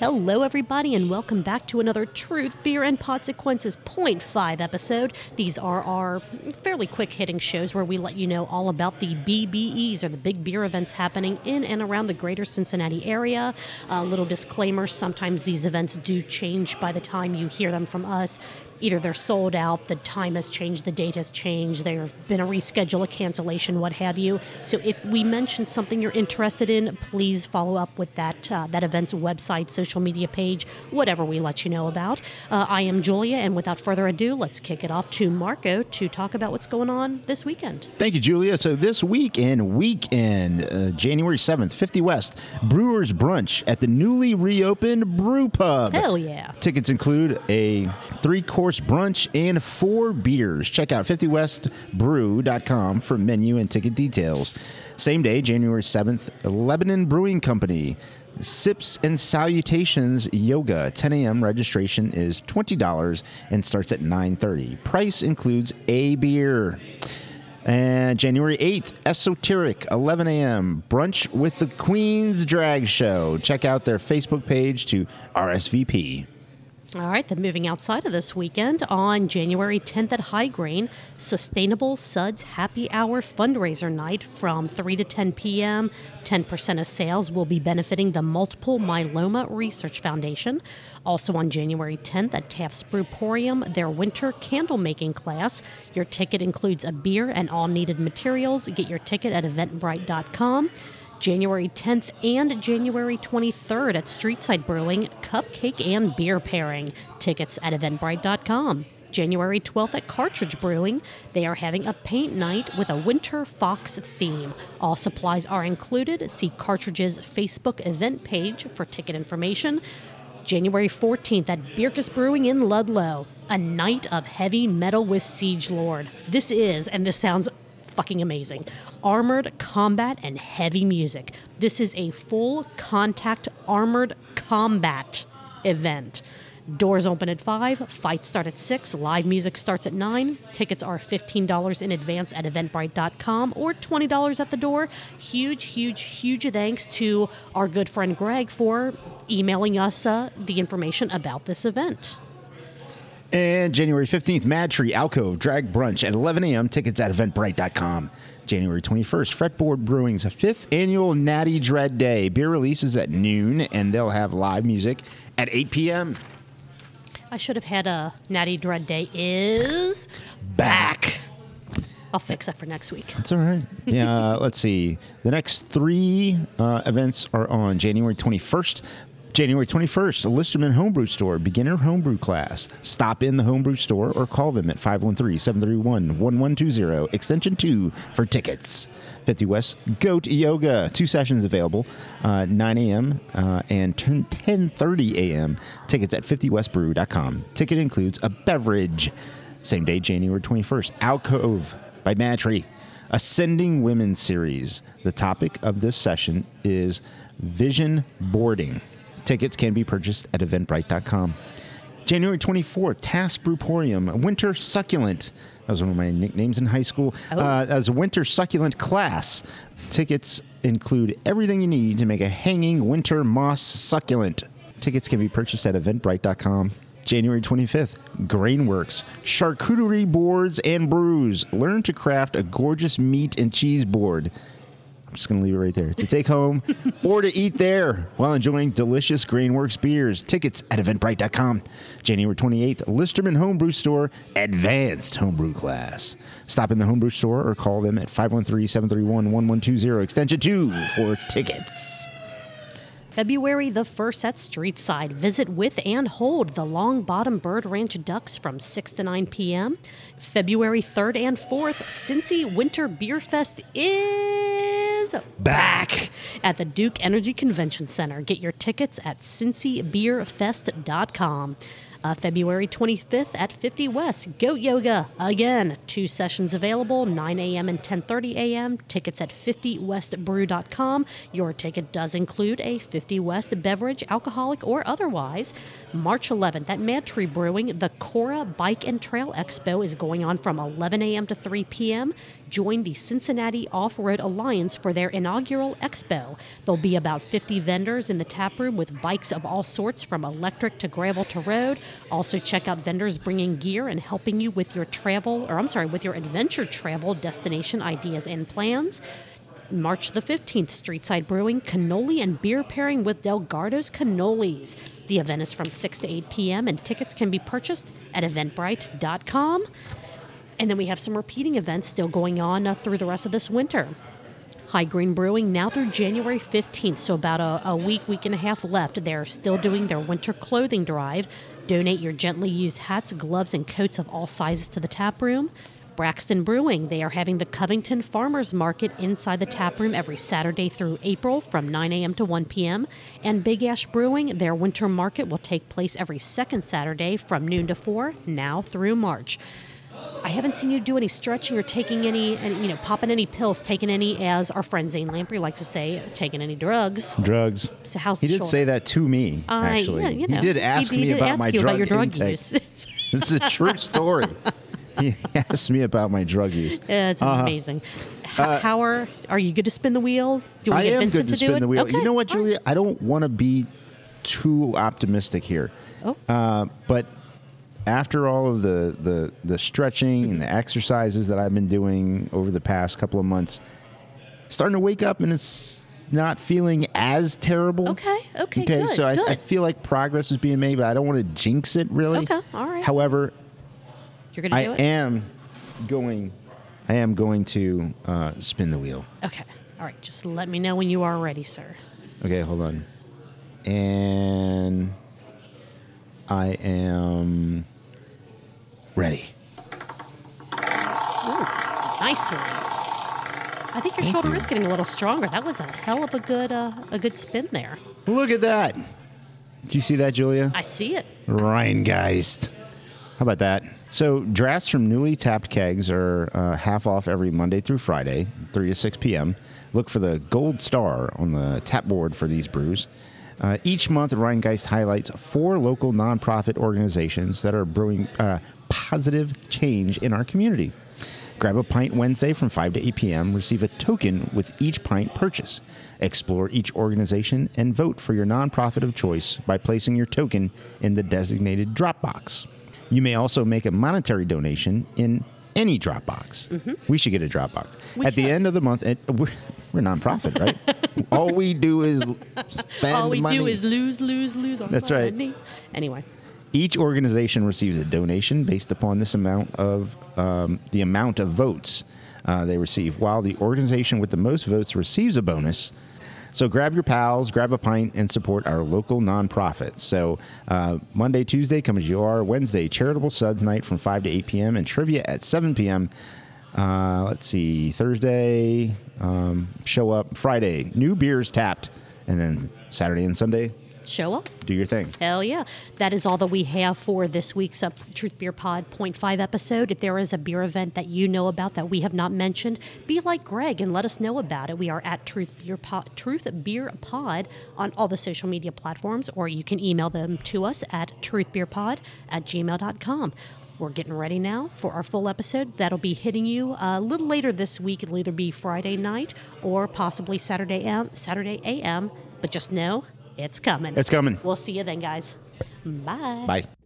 Hello, everybody, and welcome back to another Truth, Beer, and Podsequences 0.5 episode. These are our fairly quick hitting shows where we let you know all about the BBEs or the big beer events happening in and around the greater Cincinnati area. A little disclaimer sometimes these events do change by the time you hear them from us either they're sold out, the time has changed, the date has changed, there's been a reschedule, a cancellation, what have you. So if we mention something you're interested in, please follow up with that uh, that event's website, social media page, whatever we let you know about. Uh, I am Julia, and without further ado, let's kick it off to Marco to talk about what's going on this weekend. Thank you, Julia. So this weekend, weekend, uh, January 7th, 50 West, Brewers Brunch at the newly reopened Brew Pub. Hell yeah. Tickets include a three-course brunch and four beers. Check out 50westbrew.com for menu and ticket details. Same day, January 7th, Lebanon Brewing Company. Sips and Salutations Yoga. 10 a.m. registration is $20 and starts at 9:30. Price includes a beer. And January 8th, Esoteric, 11 a.m. Brunch with the Queen's Drag Show. Check out their Facebook page to RSVP. All right, then moving outside of this weekend on January 10th at High Grain, Sustainable Suds Happy Hour fundraiser night from 3 to 10 p.m. 10% of sales will be benefiting the Multiple Myeloma Research Foundation. Also on January 10th at Taft's Brewporium, their winter candle making class. Your ticket includes a beer and all needed materials. Get your ticket at eventbrite.com. January 10th and January 23rd at Streetside Brewing, cupcake and beer pairing. Tickets at eventbrite.com. January 12th at Cartridge Brewing, they are having a paint night with a winter fox theme. All supplies are included. See Cartridge's Facebook event page for ticket information. January 14th at Bircus Brewing in Ludlow, a night of heavy metal with Siege Lord. This is, and this sounds fucking amazing. Armored combat and heavy music. This is a full contact armored combat event. Doors open at 5, fights start at 6, live music starts at 9. Tickets are $15 in advance at eventbrite.com or $20 at the door. Huge, huge, huge thanks to our good friend Greg for emailing us uh, the information about this event. And January 15th, Mad Tree Alcove Drag Brunch at 11 a.m. Tickets at eventbrite.com. January 21st, Fretboard Brewing's fifth annual Natty Dread Day. Beer releases at noon, and they'll have live music at 8 p.m. I should have had a Natty Dread Day is Back. I'll fix that for next week. That's all right. Yeah, uh, let's see. The next three uh, events are on January 21st. January 21st, Listerman Homebrew Store, beginner homebrew class. Stop in the homebrew store or call them at 513 731 1120, extension 2 for tickets. 50 West Goat Yoga, two sessions available, uh, 9 a.m. Uh, and 10 10:30 a.m. Tickets at 50westbrew.com. Ticket includes a beverage. Same day, January 21st, Alcove by MadTree, Ascending Women Series. The topic of this session is vision boarding. Tickets can be purchased at eventbrite.com. January 24th, Taft's Brewporium, Winter Succulent. That was one of my nicknames in high school. Uh, as a Winter Succulent class. Tickets include everything you need to make a hanging winter moss succulent. Tickets can be purchased at eventbrite.com. January 25th, Grainworks, charcuterie boards and brews. Learn to craft a gorgeous meat and cheese board. I'm just going to leave it right there to take home or to eat there while enjoying delicious Grainworks beers. Tickets at eventbrite.com. January 28th, Listerman Homebrew Store Advanced Homebrew Class. Stop in the Homebrew Store or call them at 513 731 1120, extension 2 for tickets. February the 1st at Streetside. Visit with and hold the Long Bottom Bird Ranch Ducks from 6 to 9 p.m. February 3rd and 4th, Cincy Winter Beer Fest is Back. at the Duke Energy Convention Center. Get your tickets at cincybeerfest.com. Uh, February 25th at 50 West, Goat Yoga again. Two sessions available, 9 a.m. and 10:30 a.m. Tickets at 50westbrew.com. Your ticket does include a 50 West beverage, alcoholic or otherwise. March 11th at Mad Tree Brewing, the Cora Bike and Trail Expo is going on from 11 a.m. to 3 p.m. Join the Cincinnati Off Road Alliance for their inaugural expo. There'll be about 50 vendors in the tap room with bikes of all sorts from electric to gravel to road. Also, check out vendors bringing gear and helping you with your travel, or I'm sorry, with your adventure travel destination ideas and plans. March the 15th, Streetside Brewing, cannoli and beer pairing with Delgardo's Cannolis. The event is from 6 to 8 p.m., and tickets can be purchased at eventbrite.com. And then we have some repeating events still going on uh, through the rest of this winter. High Green Brewing now through January 15th, so about a, a, week, week and a half left. They're still doing their winter clothing drive. Donate your gently used hats, gloves, and coats of all sizes to the tap room. Braxton Brewing, they are having the Covington Farmers Market inside the tap room every Saturday through April from 9 a.m. to 1 p.m. And Big Ash Brewing, their winter market will take place every second Saturday from noon to 4, now through March. I haven't seen you do any stretching or taking any, you know, popping any pills, taking any, as our friend Zane Lamprey likes to say, taking any drugs. Drugs. So how's he did shoulder? say that to me. Uh, actually, yeah, you know, he did ask he, he me did about ask my you drug about your drug intake. use. It's a true story. he asked me about my drug use. it's amazing. H- how are are you good to spin the wheel? Do we Uh, I get am Vincent good to, do spin it? the wheel. Okay, You know what, all right. Julia? I don't want to be too optimistic here. Oh. Uh, but after all of the, the, the stretching and Mm-hmm. the exercises that I've been doing over the past couple of months, starting to wake up and it's not feeling as terrible. Okay, okay, Okay, good, so I, I feel like progress is being made, but I don't want to jinx it really. Okay, all right. However, You're gonna I do it. am going, I am going to uh, spin the wheel. okay. All right. Just let me know when you are ready, sir. Okay, hold on. And I am ready. Nice one. I think your shoulder is getting a little stronger. That was a hell of a good uh, a good spin there. Look at that. Do you see that, Julia? I see it. Rheingeist. How about that? So, drafts from newly tapped kegs are uh, half off every Monday through Friday, 3 to 6 p.m. Look for the gold star on the tap board for these brews. Uh, each month, Rheingeist highlights four local nonprofit organizations that are brewing uh, positive change in our community. Grab a pint Wednesday from 5 to 8 p.m. Receive a token with each pint purchase. Explore each organization and vote for your nonprofit of choice by placing your token in the designated drop box. You may also make a monetary donation in any drop box. We should get a Dropbox. We At the end of the month, it, we're, we're nonprofit, right? All we do is spend All we money. do is lose, lose, lose. That's right. money. Anyway, Each organization receives a donation based upon this amount of um, the amount of votes uh, they receive, while the organization with the most votes receives a bonus. So grab your pals, grab a pint, and support our local nonprofit. So uh, Monday, Tuesday, come as you are. Wednesday, charitable suds night from 5 to 8 p.m. and trivia at 7 p.m. Uh, let's see, Thursday, um, show up. Friday, new beers tapped. And then Saturday and Sunday, show up. do your thing. Hell yeah. That is all that we have for this week's uh, Truth Beer Pod 0.5 episode. If there is a beer event that you know about that we have not mentioned, be like Greg and let us know about it. We are at Truth Beer Pod, Truth Beer Pod on all the social media platforms, or you can email them to us at truthbeerpod at gmail.com. We're getting ready now for our full episode. That'll be hitting you a little later this week. It'll either be Friday night or possibly Saturday AM, Saturday AM. But just know it's coming. It's coming. We'll see you then, guys. Bye. Bye.